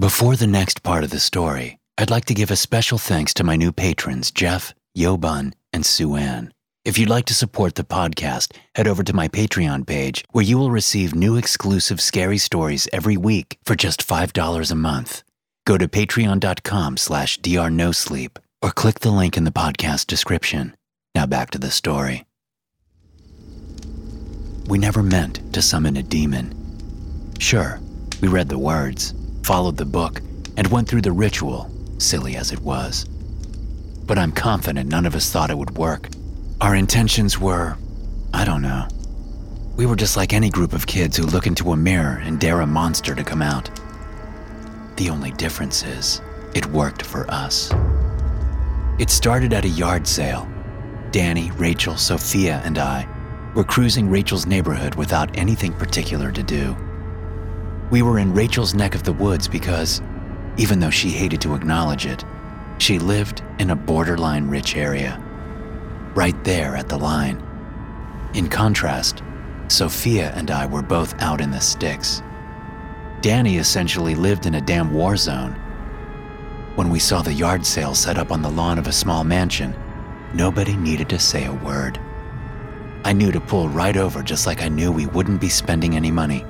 Before the next part of the story, I'd like to give a special thanks to my new patrons, Jeff, Yobun, and Sue Ann. If you'd like to support the podcast, head over to my Patreon page where you will receive new exclusive scary stories every week for just $5 a month. Go to patreon.com slash drnosleep or click the link in the podcast description. Now back to the story. We never meant to summon a demon. Sure, we read the words, followed the book, and went through the ritual, silly as it was. But I'm confident none of us thought it would work. Our intentions were, I don't know. We were just like any group of kids who look into a mirror and dare a monster to come out. The only difference is, it worked for us. It started at a yard sale. Danny, Rachel, Sophia, and I were cruising Rachel's neighborhood without anything particular to do. We were in Rachel's neck of the woods because, even though she hated to acknowledge it, she lived in a borderline rich area. Right there at the line. In contrast, Sophia and I were both out in the sticks. Danny essentially lived in a damn war zone. When we saw the yard sale set up on the lawn of a small mansion, nobody needed to say a word. I knew to pull right over just like I knew we wouldn't be spending any money.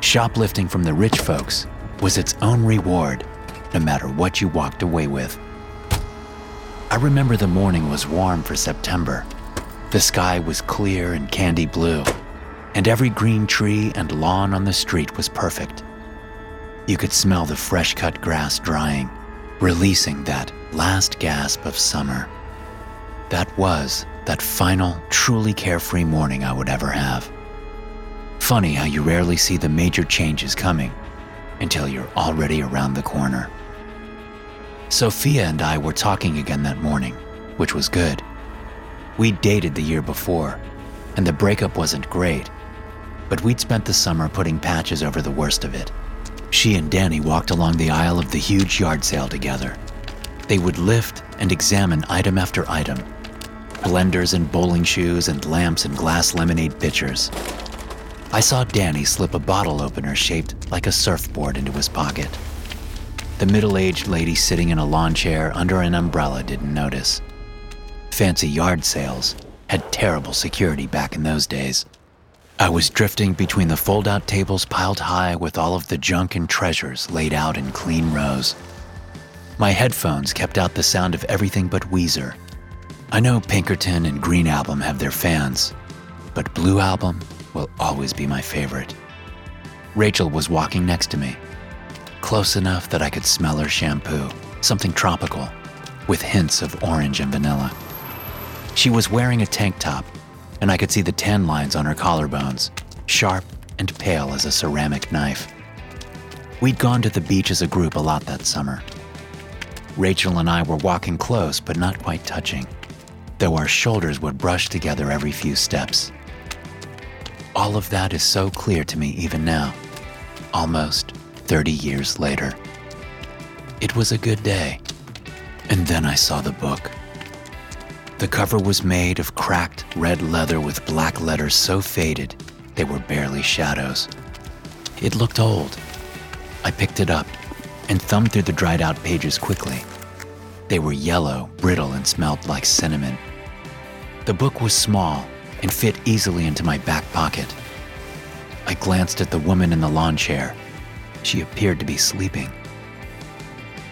Shoplifting from the rich folks was its own reward, no matter what you walked away with. I remember the morning was warm for September. The sky was clear and candy blue, and every green tree and lawn on the street was perfect. You could smell the fresh cut grass drying, releasing that last gasp of summer. That was that final, truly carefree morning I would ever have. Funny how you rarely see the major changes coming until you're already around the corner. Sophia and I were talking again that morning, which was good. We'd dated the year before, and the breakup wasn't great, but we'd spent the summer putting patches over the worst of it. She and Danny walked along the aisle of the huge yard sale together. They would lift and examine item after item blenders and bowling shoes and lamps and glass lemonade pitchers. I saw Danny slip a bottle opener shaped like a surfboard into his pocket. The middle aged lady sitting in a lawn chair under an umbrella didn't notice. Fancy yard sales had terrible security back in those days. I was drifting between the fold out tables piled high with all of the junk and treasures laid out in clean rows. My headphones kept out the sound of everything but Weezer. I know Pinkerton and Green Album have their fans, but Blue Album will always be my favorite. Rachel was walking next to me, close enough that I could smell her shampoo, something tropical, with hints of orange and vanilla. She was wearing a tank top, and I could see the tan lines on her collarbones, sharp and pale as a ceramic knife. We'd gone to the beach as a group a lot that summer. Rachel and I were walking close but not quite touching, though our shoulders would brush together every few steps. All of that is so clear to me even now, almost 30 years later. It was a good day. And then I saw the book. The cover was made of cracked red leather with black letters so faded they were barely shadows. It looked old. I picked it up and thumbed through the dried out pages quickly. They were yellow, brittle, and smelled like cinnamon. The book was small and fit easily into my back pocket. I glanced at the woman in the lawn chair. She appeared to be sleeping,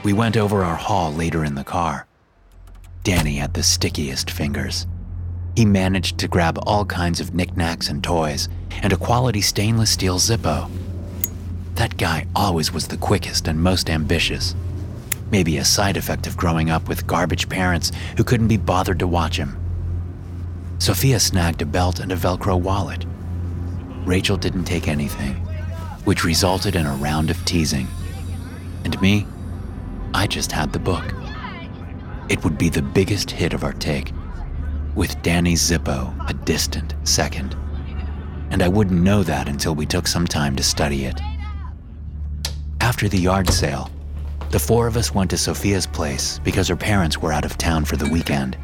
We went over our haul later in the car. Danny had the stickiest fingers. He managed to grab all kinds of knickknacks and toys and a quality stainless steel Zippo. That guy always was the quickest and most ambitious. Maybe a side effect of growing up with garbage parents who couldn't be bothered to watch him. Sophia snagged a belt and a Velcro wallet. Rachel didn't take anything, which resulted in a round of teasing. And me, I just had the book. It would be the biggest hit of our take, with Danny Zippo a distant second. And I wouldn't know that until we took some time to study it. After the yard sale, the four of us went to Sophia's place because her parents were out of town for the weekend.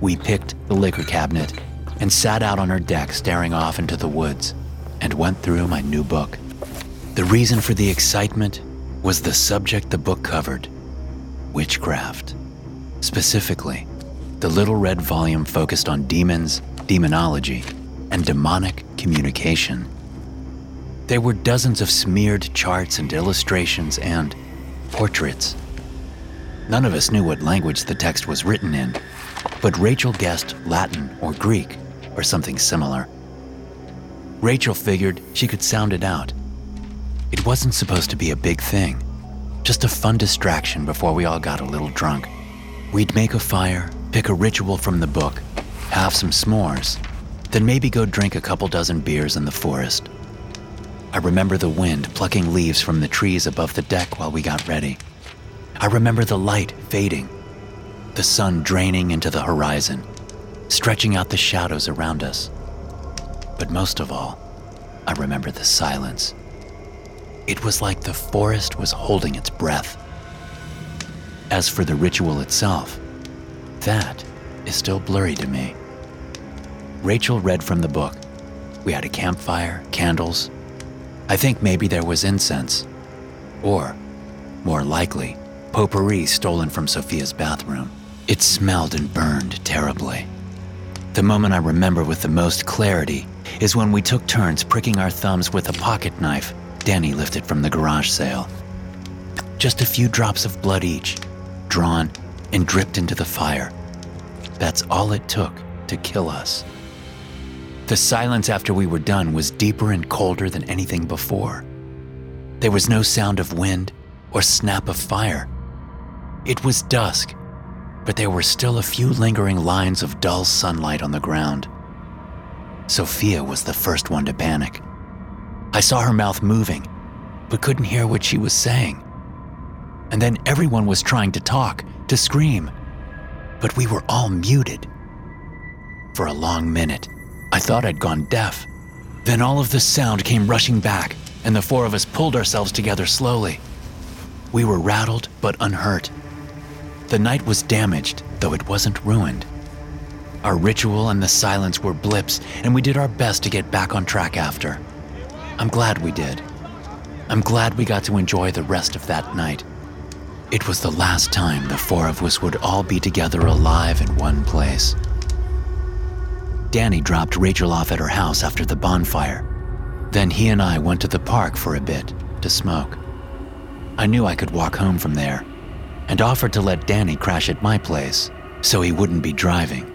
We picked the liquor cabinet and sat out on her deck staring off into the woods and went through my new book. The reason for the excitement was the subject the book covered witchcraft. Specifically, the little red volume focused on demons, demonology, and demonic communication. There were dozens of smeared charts and illustrations and portraits. None of us knew what language the text was written in, but Rachel guessed Latin or Greek or something similar. Rachel figured she could sound it out. It wasn't supposed to be a big thing, just a fun distraction before we all got a little drunk. We'd make a fire, pick a ritual from the book, have some s'mores, then maybe go drink a couple dozen beers in the forest. I remember the wind plucking leaves from the trees above the deck while we got ready. I remember the light fading, the sun draining into the horizon, stretching out the shadows around us. But most of all, I remember the silence. It was like the forest was holding its breath. As for the ritual itself, that is still blurry to me. Rachel read from the book. We had a campfire, candles. I think maybe there was incense. Or, more likely, potpourri stolen from Sophia's bathroom. It smelled and burned terribly. The moment I remember with the most clarity is when we took turns pricking our thumbs with a pocket knife Danny lifted from the garage sale. Just a few drops of blood each, drawn and dripped into the fire. That's all it took to kill us. The silence after we were done was deeper and colder than anything before. There was no sound of wind or snap of fire. It was dusk, but there were still a few lingering lines of dull sunlight on the ground. Sophia was the first one to panic. I saw her mouth moving, but couldn't hear what she was saying. And then everyone was trying to talk, to scream, but we were all muted. For a long minute, I thought I'd gone deaf. Then all of the sound came rushing back, and the four of us pulled ourselves together slowly. We were rattled but unhurt. The night was damaged, though it wasn't ruined. Our ritual and the silence were blips, and we did our best to get back on track after. I'm glad we did. I'm glad we got to enjoy the rest of that night. It was the last time the four of us would all be together alive in one place. Danny dropped Rachel off at her house after the bonfire. Then he and I went to the park for a bit to smoke. I knew I could walk home from there and offered to let Danny crash at my place so he wouldn't be driving,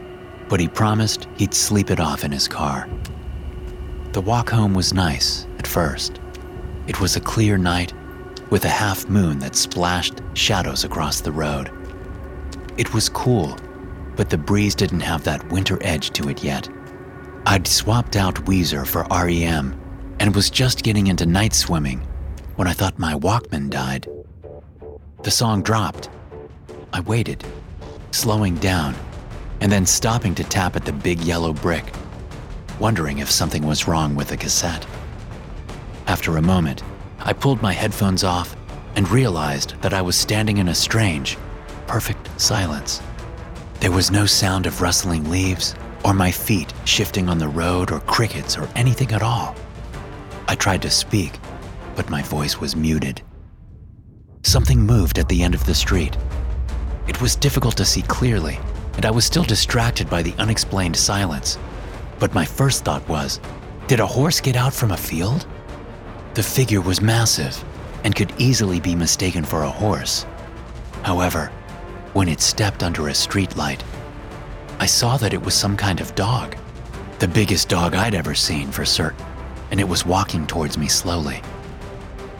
but he promised he'd sleep it off in his car. The walk home was nice at first. It was a clear night with a half moon that splashed shadows across the road. It was cool, but the breeze didn't have that winter edge to it yet. I'd swapped out Weezer for REM and was just getting into Nightswimming when I thought my Walkman died. The song dropped. I waited, slowing down, and then stopping to tap at the big yellow brick, wondering if something was wrong with the cassette. After a moment, I pulled my headphones off and realized that I was standing in a strange, perfect silence. There was no sound of rustling leaves, or my feet shifting on the road, or crickets, or anything at all. I tried to speak, but my voice was muted. Something moved at the end of the street. It was difficult to see clearly, and I was still distracted by the unexplained silence. But my first thought was did a horse get out from a field? The figure was massive and could easily be mistaken for a horse, However, when it stepped under a streetlight, I saw that it was some kind of dog. The biggest dog I'd ever seen for certain, and it was walking towards me slowly.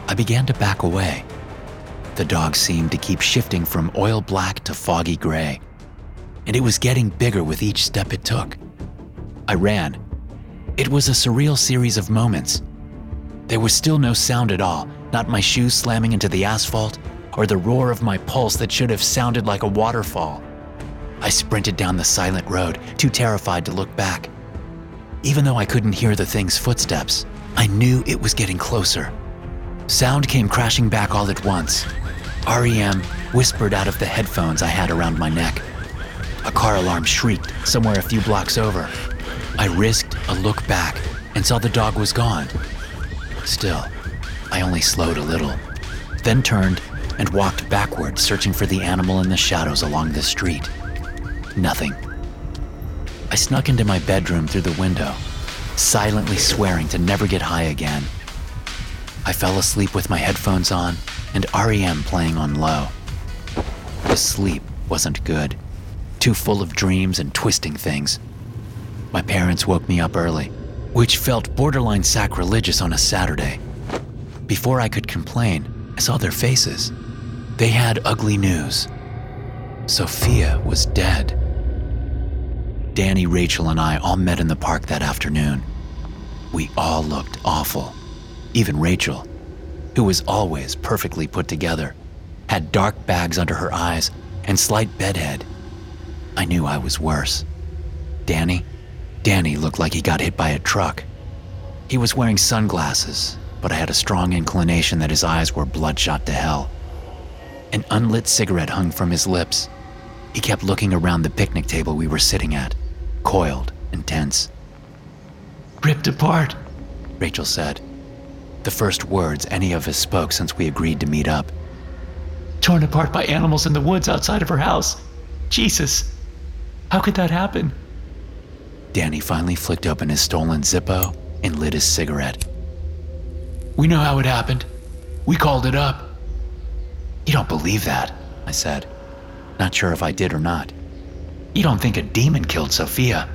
I began to back away. The dog seemed to keep shifting from oil black to foggy gray, and it was getting bigger with each step it took. I ran. It was a surreal series of moments. There was still no sound at all, not my shoes slamming into the asphalt or the roar of my pulse that should have sounded like a waterfall. I sprinted down the silent road, too terrified to look back. Even though I couldn't hear the thing's footsteps, I knew it was getting closer. Sound came crashing back all at once. REM whispered out of the headphones I had around my neck. A car alarm shrieked somewhere a few blocks over. I risked a look back and saw the dog was gone. Still, I only slowed a little, then turned and walked backward, searching for the animal in the shadows along the street. Nothing. I snuck into my bedroom through the window, silently swearing to never get high again. I fell asleep with my headphones on and REM playing on low. The sleep wasn't good, too full of dreams and twisting things. My parents woke me up early, which felt borderline sacrilegious on a Saturday. Before I could complain, I saw their faces. They had ugly news. Sophia was dead. Danny, Rachel, and I all met in the park that afternoon. We all looked awful. Even Rachel, who was always perfectly put together, had dark bags under her eyes and slight bedhead. I knew I was worse. Danny? Danny looked like he got hit by a truck. He was wearing sunglasses, but I had a strong inclination that his eyes were bloodshot to hell. An unlit cigarette hung from his lips. He kept looking around the picnic table we were sitting at, coiled and tense. Ripped apart, Rachel said. The first words any of us spoke since we agreed to meet up. Torn apart by animals in the woods outside of her house. Jesus, how could that happen? Danny finally flicked open his stolen Zippo and lit his cigarette. We know how it happened. We called it up. You don't believe that, I said. Not sure if I did or not. You don't think a demon killed Sophia?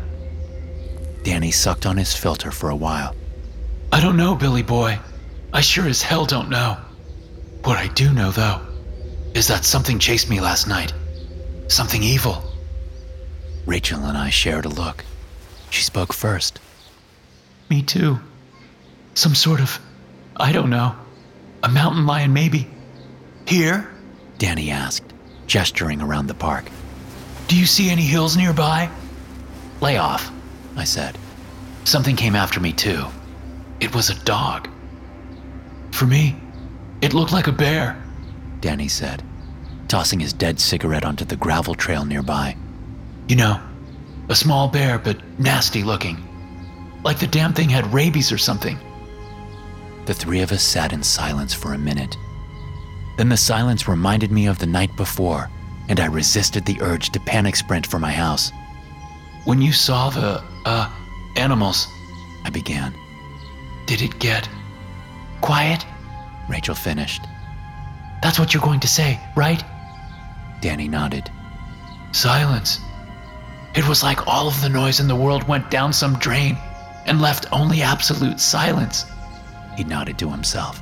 Danny sucked on his filter for a while. I don't know, Billy boy. I sure as hell don't know. What I do know, though, is that something chased me last night. Something evil. Rachel and I shared a look. She spoke first. Me too. Some sort of, I don't know, a mountain lion maybe. Here? Danny asked, gesturing around the park. Do you see any hills nearby? Lay off, I said. Something came after me too. It was a dog. For me, it looked like a bear, Danny said, tossing his dead cigarette onto the gravel trail nearby. You know, a small bear, but nasty looking. Like the damn thing had rabies or something. The three of us sat in silence for a minute. Then the silence reminded me of the night before, and I resisted the urge to panic sprint for my house. When you saw the, uh, animals, I began. Did it get quiet? Rachel finished. That's what you're going to say, right? Danny nodded. Silence. It was like all of the noise in the world went down some drain and left only absolute silence. He nodded to himself.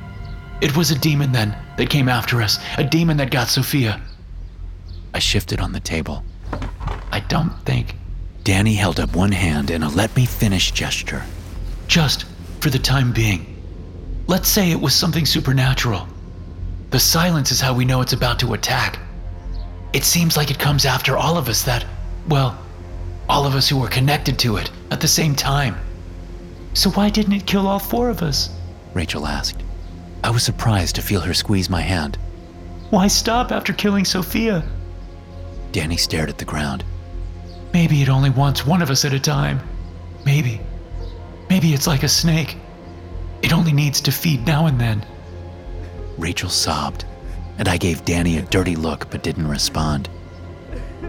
It was a demon then that came after us, a demon that got Sophia. I shifted on the table. I don't think. Danny held up one hand in a let me finish gesture. Just for the time being. Let's say it was something supernatural. The silence is how we know it's about to attack. It seems like it comes after all of us that, well, all of us who were connected to it at the same time. So why didn't it kill all four of us? Rachel asked. I was surprised to feel her squeeze my hand. Why stop after killing Sophia? Danny stared at the ground. Maybe it only wants one of us at a time. Maybe. Maybe it's like a snake. It only needs to feed now and then. Rachel sobbed, and I gave Danny a dirty look but didn't respond.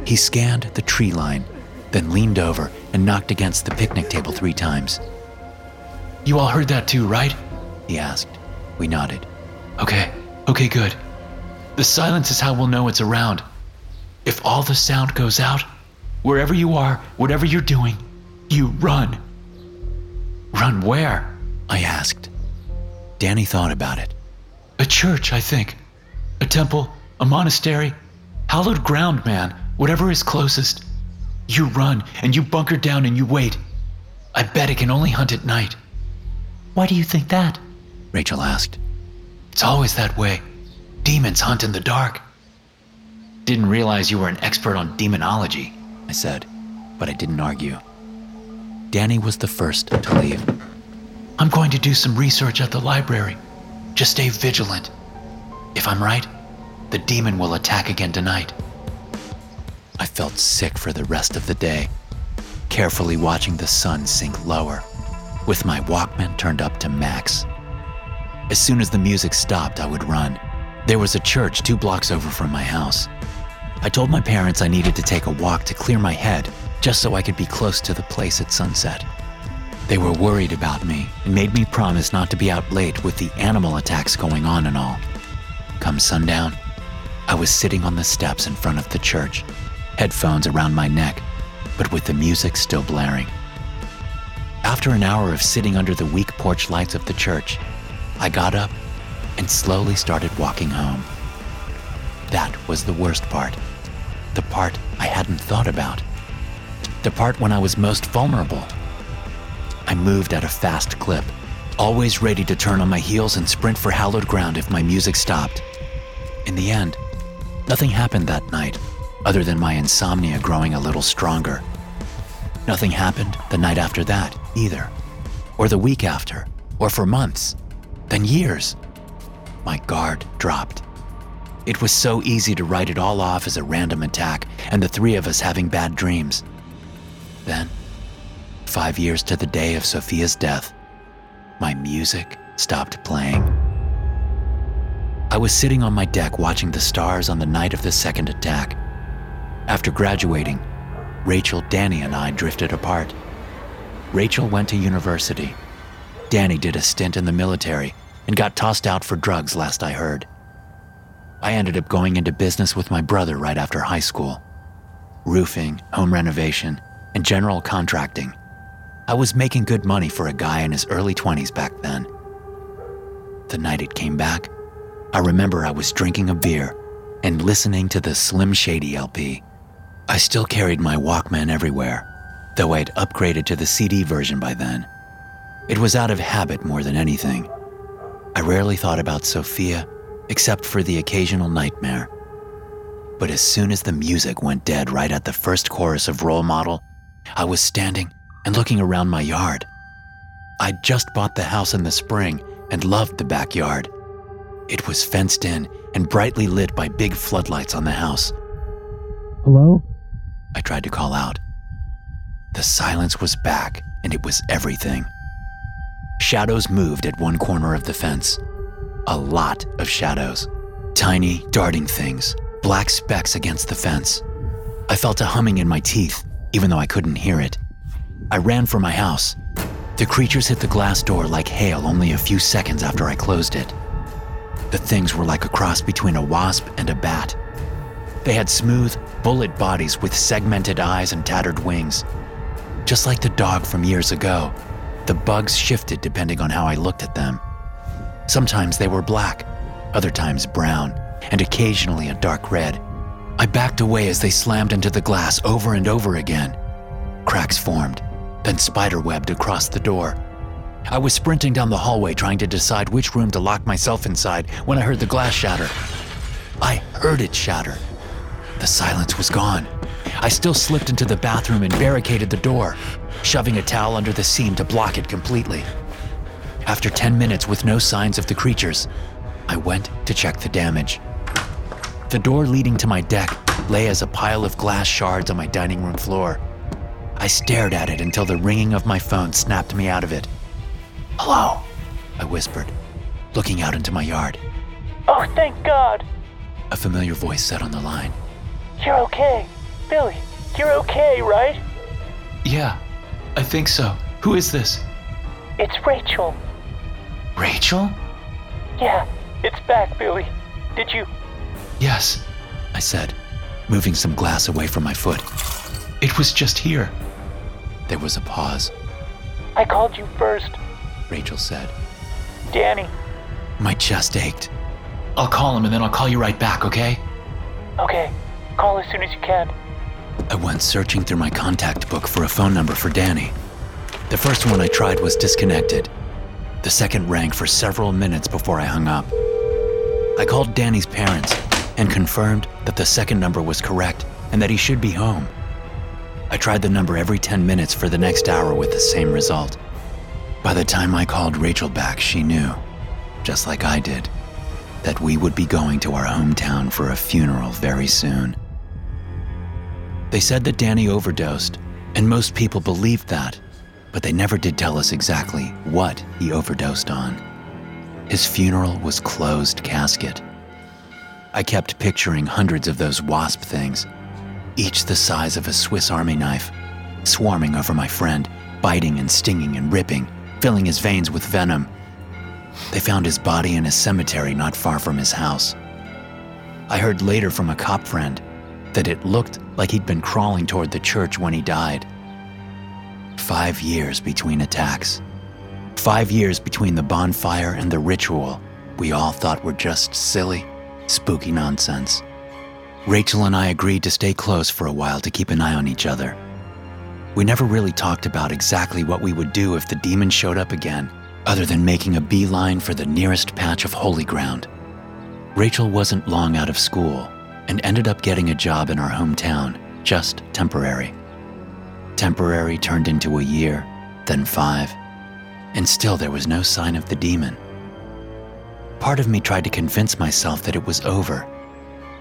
He scanned the tree line, then leaned over and knocked against the picnic table three times. You all heard that too, right? He asked. We nodded. Okay, okay, good. The silence is how we'll know it's around. If all the sound goes out, wherever you are, whatever you're doing, you run. Run where? I asked. Danny thought about it. A church, I think. A temple, a monastery. Hallowed ground, man, whatever is closest. You run and you bunker down and you wait. I bet it can only hunt at night. Why do you think that? Rachel asked. It's always that way. Demons hunt in the dark. Didn't realize you were an expert on demonology, I said, but I didn't argue. Danny was the first to leave. I'm going to do some research at the library. Just stay vigilant. If I'm right, the demon will attack again tonight. I felt sick for the rest of the day, carefully watching the sun sink lower, with my Walkman turned up to max. As soon as the music stopped, I would run. There was a church two blocks over from my house. I told my parents I needed to take a walk to clear my head just so I could be close to the place at sunset. They were worried about me and made me promise not to be out late with the animal attacks going on and all. Come sundown, I was sitting on the steps in front of the church, headphones around my neck, but with the music still blaring. After an hour of sitting under the weak porch lights of the church, I got up and slowly started walking home. That was the worst part. The part I hadn't thought about. The part when I was most vulnerable. I moved at a fast clip, always ready to turn on my heels and sprint for hallowed ground if my music stopped. In the end, nothing happened that night, other than my insomnia growing a little stronger. Nothing happened the night after that, either, or the week after, or for months, then years. My guard dropped. It was so easy to write it all off as a random attack and the three of us having bad dreams. Then, five years to the day of Sophia's death, my music stopped playing. I was sitting on my deck watching the stars on the night of the second attack. After graduating, Rachel, Danny, and I drifted apart. Rachel went to university. Danny did a stint in the military and got tossed out for drugs, last I heard. I ended up going into business with my brother right after high school roofing, home renovation, and general contracting. I was making good money for a guy in his early 20s back then. The night it came back, I remember I was drinking a beer and listening to the Slim Shady LP. I still carried my Walkman everywhere, though I'd upgraded to the CD version by then. It was out of habit more than anything. I rarely thought about Sophia, except for the occasional nightmare. But as soon as the music went dead right at the first chorus of Role Model, I was standing and looking around my yard. I'd just bought the house in the spring and loved the backyard. It was fenced in and brightly lit by big floodlights on the house. Hello? I tried to call out. The silence was back, and it was everything. Shadows moved at one corner of the fence. A lot of shadows. Tiny, darting things, black specks against the fence. I felt a humming in my teeth, even though I couldn't hear it. I ran for my house. The creatures hit the glass door like hail only a few seconds after I closed it. The things were like a cross between a wasp and a bat. They had smooth, bullet bodies with segmented eyes and tattered wings. Just like the dog from years ago, the bugs shifted depending on how I looked at them. Sometimes they were black, other times brown, and occasionally a dark red. I backed away as they slammed into the glass over and over again. Cracks formed, then spiderwebbed across the door. I was sprinting down the hallway trying to decide which room to lock myself inside when I heard the glass shatter. I heard it shatter. The silence was gone. I still slipped into the bathroom and barricaded the door, shoving a towel under the seam to block it completely. After 10 minutes with no signs of the creatures, I went to check the damage. The door leading to my deck lay as a pile of glass shards on my dining room floor. I stared at it until the ringing of my phone snapped me out of it. Hello, I whispered, looking out into my yard. Oh, thank God. A familiar voice said on the line. You're okay. Billy, you're okay, right? Yeah, I think so. Who is this? It's Rachel. Rachel? Yeah, it's back, Billy. Did you? Yes, I said, moving some glass away from my foot. it was just here. There was a pause. I called you first. Rachel said. Danny. My chest ached. I'll call him and then I'll call you right back, okay? Okay, call as soon as you can. I went searching through my contact book for a phone number for Danny. The first one I tried was disconnected. The second rang for several minutes before I hung up. I called Danny's parents and confirmed that the second number was correct and that he should be home. I tried the number every 10 minutes for the next hour with the same result. By the time I called Rachel back, she knew, just like I did, that we would be going to our hometown for a funeral very soon. They said that Danny overdosed, and most people believed that, but they never did tell us exactly what he overdosed on. His funeral was closed casket. I kept picturing hundreds of those wasp things, each the size of a Swiss Army knife, swarming over my friend, biting and stinging and ripping, filling his veins with venom. They found his body in a cemetery not far from his house. I heard later from a cop friend that it looked like he'd been crawling toward the church when he died. Five years between attacks. Five years between the bonfire and the ritual we all thought were just silly, spooky nonsense. Rachel and I agreed to stay close for a while to keep an eye on each other. We never really talked about exactly what we would do if the demon showed up again, other than making a beeline for the nearest patch of holy ground. Rachel wasn't long out of school and ended up getting a job in our hometown, just temporary. Temporary turned into a year, then five, and still there was no sign of the demon. Part of me tried to convince myself that it was over.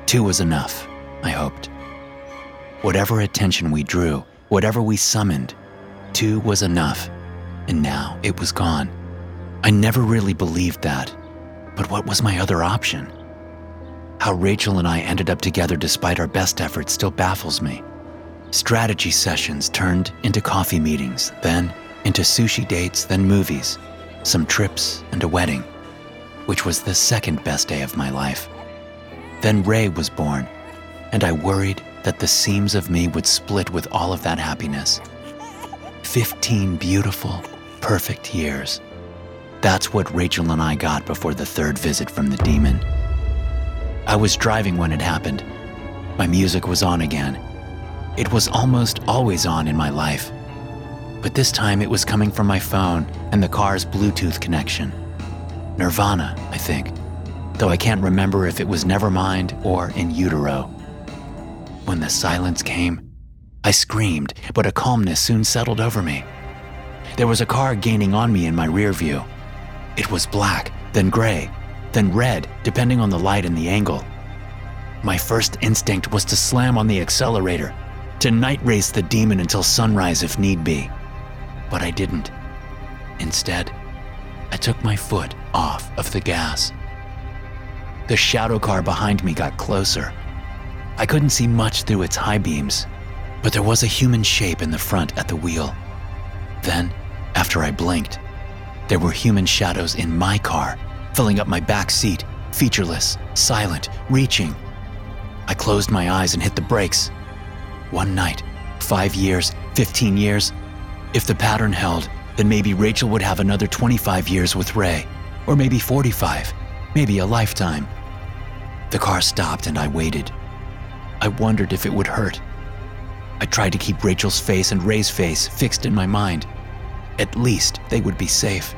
Two was enough, I hoped. Whatever attention we drew, whatever we summoned, two was enough, and now it was gone. I never really believed that, but what was my other option? How Rachel and I ended up together despite our best efforts still baffles me. Strategy sessions turned into coffee meetings, then into sushi dates, then movies, some trips, and a wedding, which was the second best day of my life. Then Ray was born, and I worried that the seams of me would split with all of that happiness. Fifteen beautiful, perfect years. That's what Rachel and I got before the third visit from the demon. I was driving when it happened. My music was on again. It was almost always on in my life. But this time it was coming from my phone and the car's Bluetooth connection. Nirvana, I think, though I can't remember if it was Nevermind or In Utero. When the silence came, I screamed, but a calmness soon settled over me. There was a car gaining on me in my rear view. It was black, then gray, then red, depending on the light and the angle. My first instinct was to slam on the accelerator, to night race the demon until sunrise if need be. But I didn't. Instead, I took my foot off of the gas. The shadow car behind me got closer. I couldn't see much through its high beams, but there was a human shape in the front at the wheel. Then, after I blinked, there were human shadows in my car, filling up my back seat, featureless, silent, reaching. I closed my eyes and hit the brakes. One night, five years, 15 years. If the pattern held, then maybe Rachel would have another 25 years with Ray, or maybe 45, maybe a lifetime. The car stopped and I waited. I wondered if it would hurt. I tried to keep Rachel's face and Ray's face fixed in my mind. At least they would be safe.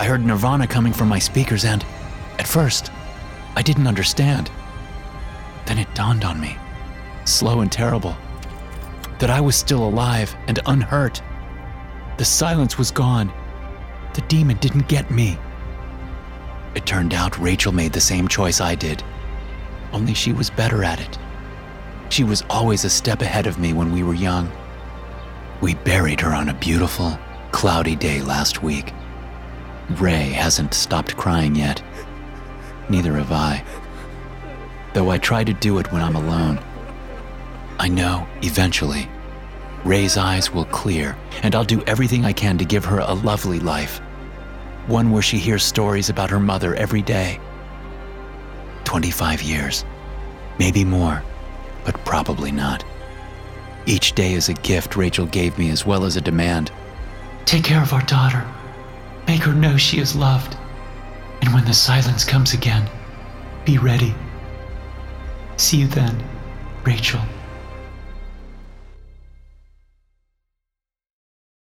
I heard Nirvana coming from my speakers, and at first, I didn't understand. Then it dawned on me, slow and terrible, that I was still alive and unhurt. The silence was gone. The demon didn't get me. It turned out Rachel made the same choice I did, only she was better at it. She was always a step ahead of me when we were young. We buried her on a beautiful, cloudy day last week. Ray hasn't stopped crying yet. Neither have I. Though I try to do it when I'm alone. I know, eventually, Ray's eyes will clear, and I'll do everything I can to give her a lovely life one where she hears stories about her mother every day. 25 years, maybe more, but probably not. Each day is a gift Rachel gave me as well as a demand. Take care of our daughter. Make her know she is loved. And when the silence comes again, be ready. See you then, Rachel.